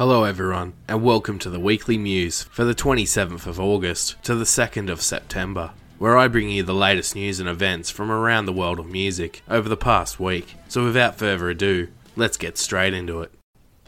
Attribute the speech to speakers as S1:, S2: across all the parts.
S1: Hello, everyone, and welcome to the weekly news for the 27th of August to the 2nd of September, where I bring you the latest news and events from around the world of music over the past week. So, without further ado, let's get straight into it.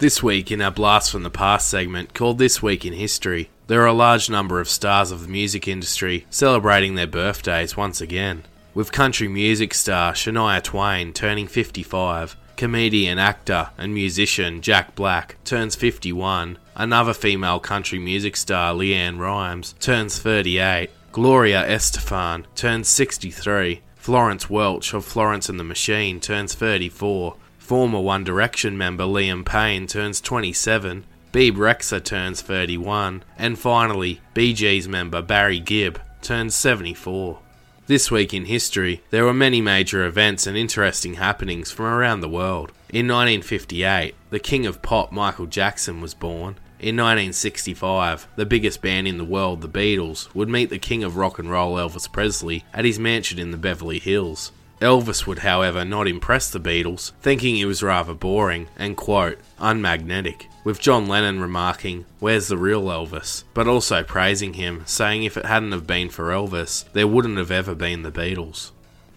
S1: This week, in our Blast from the Past segment called This Week in History, there are a large number of stars of the music industry celebrating their birthdays once again. With country music star Shania Twain turning 55, comedian, actor, and musician Jack Black turns 51, another female country music star LeAnn Rimes turns 38, Gloria Estefan turns 63, Florence Welch of Florence and the Machine turns 34, former One Direction member Liam Payne turns 27, Bebe Rexha turns 31, and finally, Gees member Barry Gibb turns 74. This week in history, there were many major events and interesting happenings from around the world. In 1958, the king of pop Michael Jackson was born. In 1965, the biggest band in the world, the Beatles, would meet the king of rock and roll Elvis Presley at his mansion in the Beverly Hills. Elvis would, however, not impress the Beatles, thinking he was rather boring and, quote, unmagnetic, with John Lennon remarking, Where's the real Elvis? but also praising him, saying if it hadn't have been for Elvis, there wouldn't have ever been the Beatles.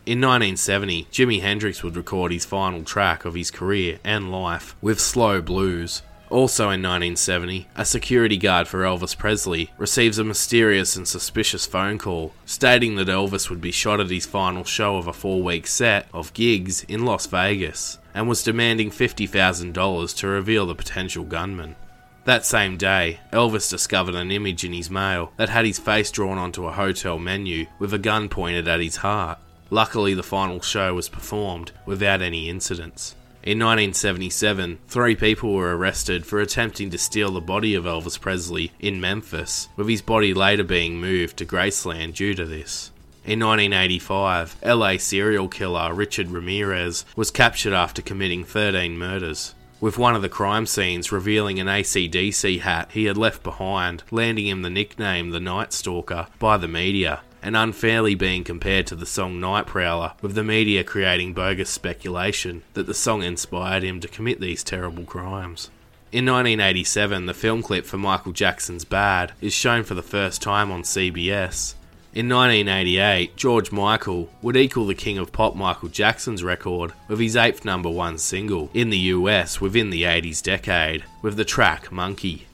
S1: In 1970, Jimi Hendrix would record his final track of his career and life with Slow Blues, also in 1970, a security guard for Elvis Presley receives a mysterious and suspicious phone call stating that Elvis would be shot at his final show of a four week set of gigs in Las Vegas and was demanding $50,000 to reveal the potential gunman. That same day, Elvis discovered an image in his mail that had his face drawn onto a hotel menu with a gun pointed at his heart. Luckily, the final show was performed without any incidents. In 1977, three people were arrested for attempting to steal the body of Elvis Presley in Memphis, with his body later being moved to Graceland due to this. In 1985, LA serial killer Richard Ramirez was captured after committing 13 murders, with one of the crime scenes revealing an AC/DC hat he had left behind, landing him the nickname the Night Stalker by the media, and unfairly being compared to the song Night Prowler, with the media creating bogus speculation that the song inspired him to commit these terrible crimes. In 1987, the film clip for Michael Jackson's Bad is shown for the first time on CBS. In 1988, George Michael would equal the king of pop Michael Jackson's record with his eighth number one single in the US within the 80s decade, with the track Monkey.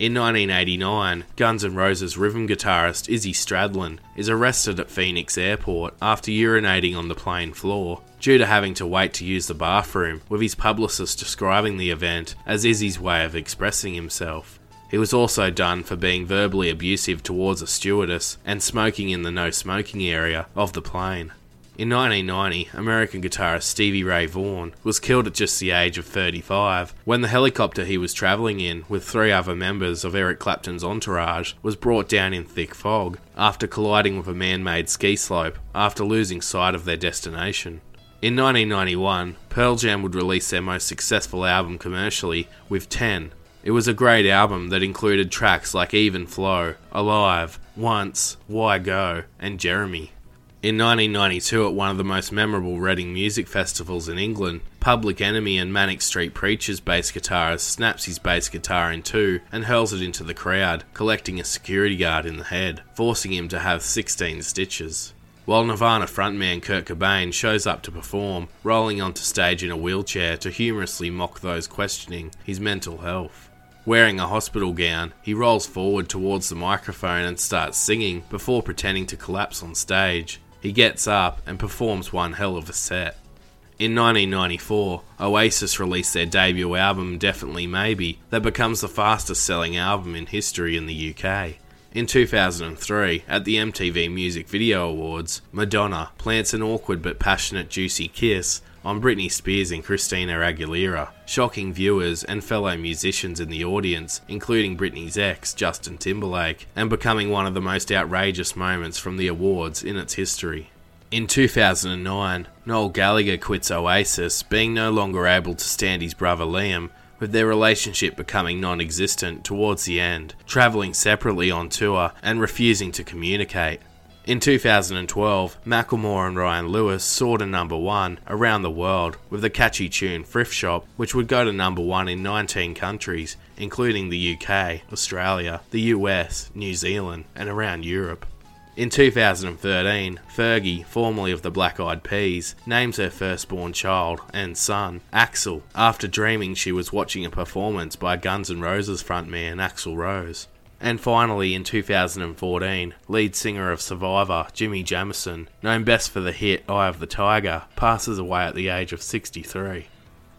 S1: In 1989, Guns N' Roses rhythm guitarist Izzy Stradlin is arrested at Phoenix Airport after urinating on the plane floor due to having to wait to use the bathroom, with his publicist describing the event as Izzy's way of expressing himself. He was also done for being verbally abusive towards a stewardess and smoking in the no smoking area of the plane. In 1990, American guitarist Stevie Ray Vaughan was killed at just the age of 35 when the helicopter he was travelling in with three other members of Eric Clapton's entourage was brought down in thick fog after colliding with a man made ski slope after losing sight of their destination. In 1991, Pearl Jam would release their most successful album commercially with 10. It was a great album that included tracks like Even Flow, Alive, Once, Why Go, and Jeremy. In 1992, at one of the most memorable Reading music festivals in England, Public Enemy and Manic Street Preachers bass guitarist snaps his bass guitar in two and hurls it into the crowd, collecting a security guard in the head, forcing him to have 16 stitches. While Nirvana frontman Kurt Cobain shows up to perform, rolling onto stage in a wheelchair to humorously mock those questioning his mental health. Wearing a hospital gown, he rolls forward towards the microphone and starts singing before pretending to collapse on stage. He gets up and performs one hell of a set. In 1994, Oasis released their debut album Definitely Maybe, that becomes the fastest selling album in history in the UK. In 2003, at the MTV Music Video Awards, Madonna plants an awkward but passionate juicy kiss on Britney Spears and Christina Aguilera, shocking viewers and fellow musicians in the audience, including Britney's ex, Justin Timberlake, and becoming one of the most outrageous moments from the awards in its history. In 2009, Noel Gallagher quits Oasis, being no longer able to stand his brother Liam, with their relationship becoming non existent towards the end, travelling separately on tour and refusing to communicate. In 2012, Macklemore and Ryan Lewis soared to number one around the world with the catchy tune Thrift Shop, which would go to number one in 19 countries, including the UK, Australia, the US, New Zealand, and around Europe. In 2013, Fergie, formerly of the Black Eyed Peas, names her firstborn child and son Axel after dreaming she was watching a performance by Guns N' Roses frontman Axl Rose. And finally, in 2014, lead singer of Survivor, Jimi Jamison, known best for the hit Eye of the Tiger, passes away at the age of 63.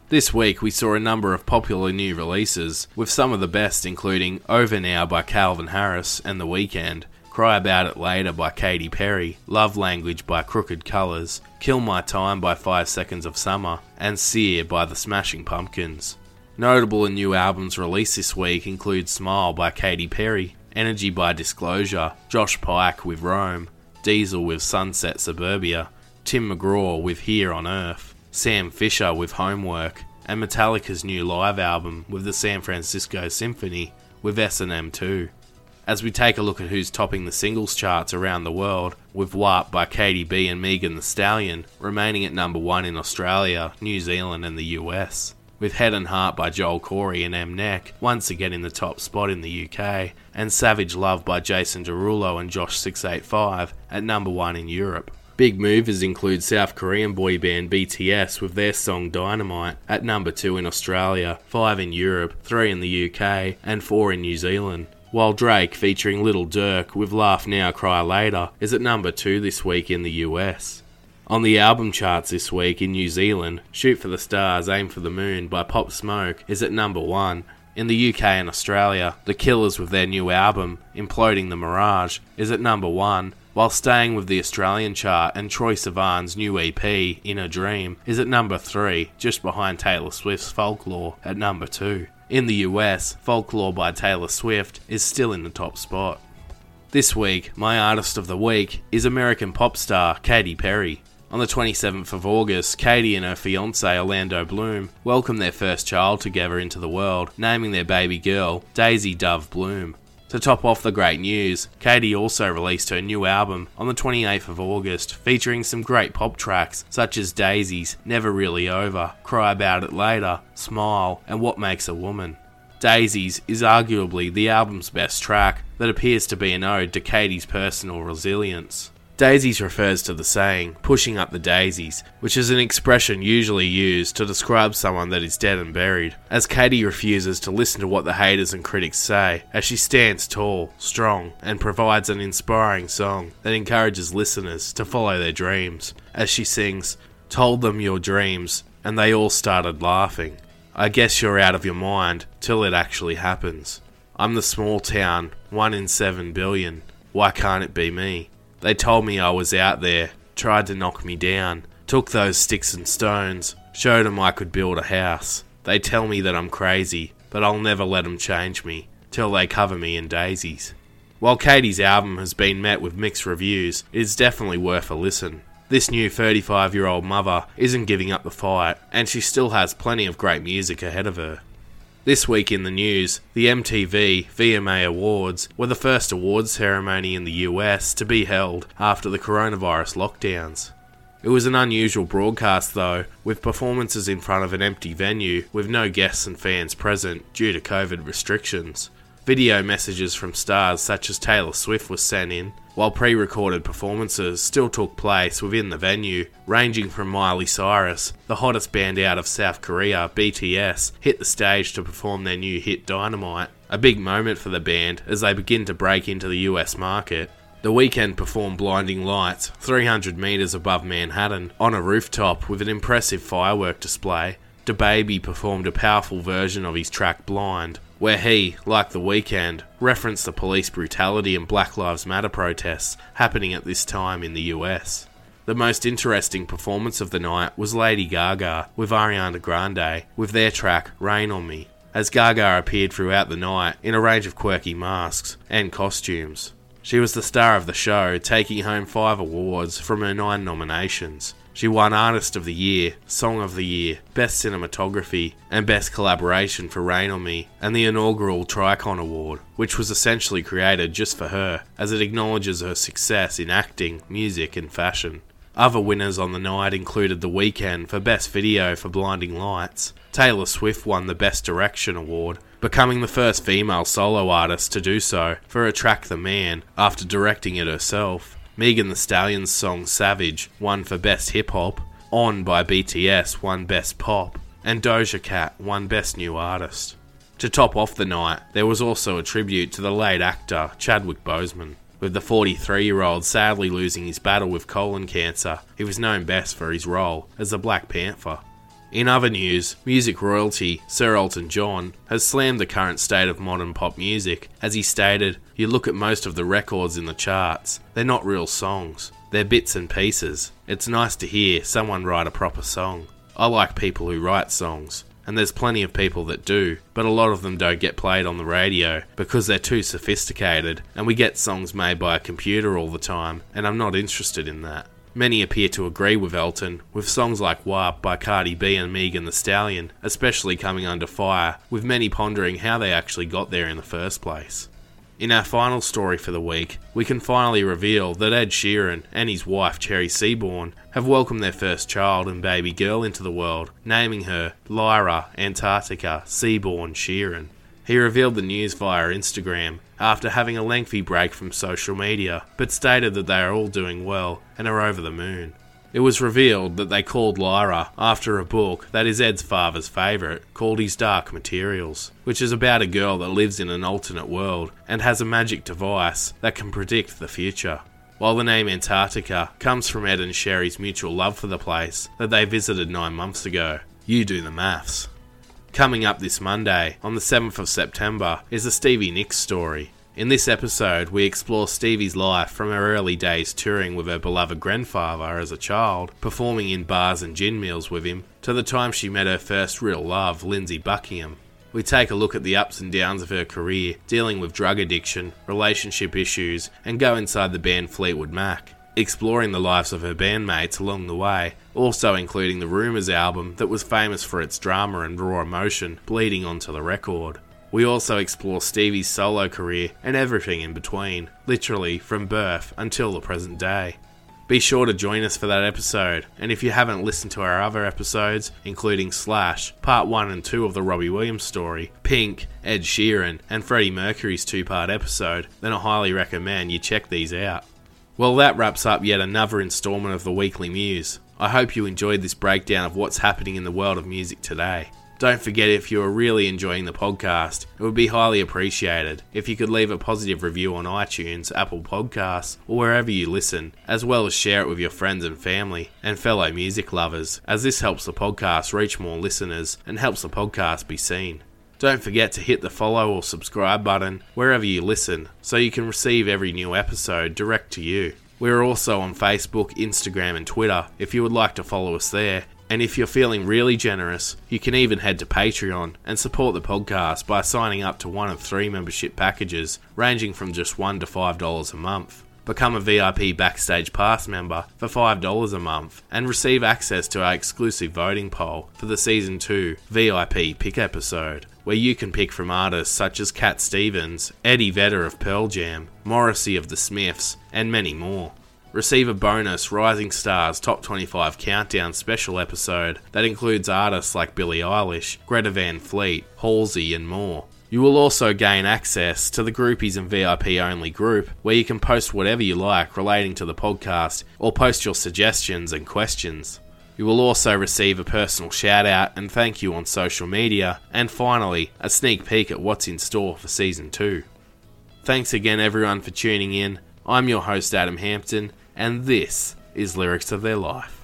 S1: This week we saw a number of popular new releases, with some of the best including Over Now by Calvin Harris and The Weeknd, Cry About It Later by Katy Perry, Love Language by Crooked Colours, Kill My Time by 5 Seconds of Summer, and Cyr by The Smashing Pumpkins. Notable and new albums released this week include Smile by Katy Perry, Energy by Disclosure, Josh Pyke with Rome, Diesel with Sunset Suburbia, Tim McGraw with Here on Earth, Sam Fischer with Homework, and Metallica's new live album with the San Francisco Symphony with S&M 2. As we take a look at who's topping the singles charts around the world, with WAP by Cardi B and Megan Thee Stallion remaining at number one in Australia, New Zealand, and the US with Head and Heart by Joel Corry and MNEK once again in the top spot in the UK, and Savage Love by Jason Derulo and Jawsh 685 at number one in Europe. Big movers include South Korean boy band BTS with their song Dynamite at number 2 in Australia, 5 in Europe, 3 in the UK, and 4 in New Zealand. While Drake featuring Lil Durk with Laugh Now Cry Later is at number 2 this week in the US. On the album charts this week in New Zealand, Shoot for the Stars, Aim for the Moon by Pop Smoke is at number one. In the UK and Australia, The Killers with their new album, Imploding the Mirage, is at number one, while staying with the Australian chart and Troye Sivan's new EP, In a Dream, is at number three, just behind Taylor Swift's Folklore at number two. In the US, Folklore by Taylor Swift is still in the top spot. This week, my artist of the week is American pop star Katy Perry. On the 27th of August, Katy and her fiance Orlando Bloom welcomed their first child together into the world, naming their baby girl Daisy Dove Bloom. To top off the great news, Katy also released her new album on the 28th of August, featuring some great pop tracks such as Daisies, Never Really Over, Cry About It Later, Smile, and What Makes a Woman. Daisies is arguably the album's best track that appears to be an ode to Katy's personal resilience. Daisies refers to the saying, pushing up the daisies, which is an expression usually used to describe someone that is dead and buried, as Katy refuses to listen to what the haters and critics say, as she stands tall, strong, and provides an inspiring song that encourages listeners to follow their dreams, as she sings, Told them your dreams, and they all started laughing. I guess you're out of your mind till it actually happens. I'm the small town, one in seven billion. Why can't it be me? They told me I was out there, tried to knock me down, took those sticks and stones, showed 'em I could build a house. They tell me that I'm crazy, but I'll never let 'em change me, till they cover me in daisies. While Katy's album has been met with mixed reviews, it is definitely worth a listen. This new 35 year old mother isn't giving up the fight, and she still has plenty of great music ahead of her. This week in the news, the MTV VMA Awards were the first awards ceremony in the US to be held after the coronavirus lockdowns. It was an unusual broadcast though, with performances in front of an empty venue with no guests and fans present due to COVID restrictions. Video messages from stars such as Taylor Swift were sent in, while pre recorded performances still took place within the venue, ranging from Miley Cyrus, the hottest band out of South Korea, BTS, hit the stage to perform their new hit Dynamite, a big moment for the band as they begin to break into the US market. The Weeknd performed Blinding Lights 300 metres above Manhattan on a rooftop with an impressive firework display. DaBaby performed a powerful version of his track Blind, where he, like The Weeknd, referenced the police brutality and Black Lives Matter protests happening at this time in the US. The most interesting performance of the night was Lady Gaga with Ariana Grande with their track Rain on Me, as Gaga appeared throughout the night in a range of quirky masks and costumes. She was the star of the show, taking home five awards from her nine nominations. She won Artist of the Year, Song of the Year, Best Cinematography, and Best Collaboration for Rain on Me, and the inaugural Tricon Award, which was essentially created just for her, as it acknowledges her success in acting, music, and fashion. Other winners on the night included The Weeknd for Best Video for Blinding Lights. Taylor Swift won the Best Direction Award, becoming the first female solo artist to do so for her track The Man after directing it herself. Megan Thee Stallion's song Savage won for Best Hip Hop, On by BTS won Best Pop, and Doja Cat won Best New Artist. To top off the night, there was also a tribute to the late actor Chadwick Boseman. With the 43 year old sadly losing his battle with colon cancer, he was known best for his role as the Black Panther. In other news, music royalty Sir Elton John has slammed the current state of modern pop music, as he stated, You look at most of the records in the charts, they're not real songs, they're bits and pieces. It's nice to hear someone write a proper song. I like people who write songs, and there's plenty of people that do, but a lot of them don't get played on the radio because they're too sophisticated, and we get songs made by a computer all the time, and I'm not interested in that. Many appear to agree with Elton, with songs like WAP by Cardi B and Megan Thee Stallion especially coming under fire, with many pondering how they actually got there in the first place. In our final story for the week, we can finally reveal that Ed Sheeran and his wife Cherry Seaborn have welcomed their first child and baby girl into the world, naming her Lyra Antarctica Seaborn Sheeran. He revealed the news via Instagram after having a lengthy break from social media, but stated that they are all doing well and are over the moon. It was revealed that they called Lyra after a book that is Ed's father's favourite, called His Dark Materials, which is about a girl that lives in an alternate world and has a magic device that can predict the future. While the name Antarctica comes from Ed and Cherry's mutual love for the place that they visited nine months ago, you do the maths. Coming up this Monday, on the 7th of September, is a Stevie Nicks story. In this episode, we explore Stevie's life from her early days touring with her beloved grandfather as a child, performing in bars and gin meals with him, to the time she met her first real love, Lindsey Buckingham. We take a look at the ups and downs of her career, dealing with drug addiction, relationship issues, and go inside the band Fleetwood Mac exploring the lives of her bandmates along the way, also including the Rumours album that was famous for its drama and raw emotion bleeding onto the record. We also explore Stevie's solo career and everything in between, literally from birth until the present day. Be sure to join us for that episode, and if you haven't listened to our other episodes, including Slash, Part 1 and 2 of the Robbie Williams story, Pink, Ed Sheeran, and Freddie Mercury's two part episode, then I highly recommend you check these out. Well, that wraps up yet another installment of the Weekly Muse. I hope you enjoyed this breakdown of what's happening in the world of music today. Don't forget if you are really enjoying the podcast, it would be highly appreciated if you could leave a positive review on iTunes, Apple Podcasts, or wherever you listen, as well as share it with your friends and family and fellow music lovers, as this helps the podcast reach more listeners and helps the podcast be seen. Don't forget to hit the follow or subscribe button wherever you listen so you can receive every new episode direct to you. We're also on Facebook, Instagram, and Twitter if you would like to follow us there. And if you're feeling really generous, you can even head to Patreon and support the podcast by signing up to one of three membership packages ranging from just $1 to $5 a month. Become a VIP Backstage Pass member for $5 a month and receive access to our exclusive voting poll for the Season 2 VIP Pick episode where you can pick from artists such as Cat Stevens, Eddie Vedder of Pearl Jam, Morrissey of The Smiths, and many more. Receive a bonus Rising Stars Top 25 Countdown special episode that includes artists like Billie Eilish, Greta Van Fleet, Halsey, and more. You will also gain access to the Groupies and VIP only group, where you can post whatever you like relating to the podcast or post your suggestions and questions. You will also receive a personal shout out and thank you on social media, and finally, a sneak peek at what's in store for Season 2. Thanks again, everyone, for tuning in. I'm your host, Adam Hampton, and this is Lyrics of Their Life.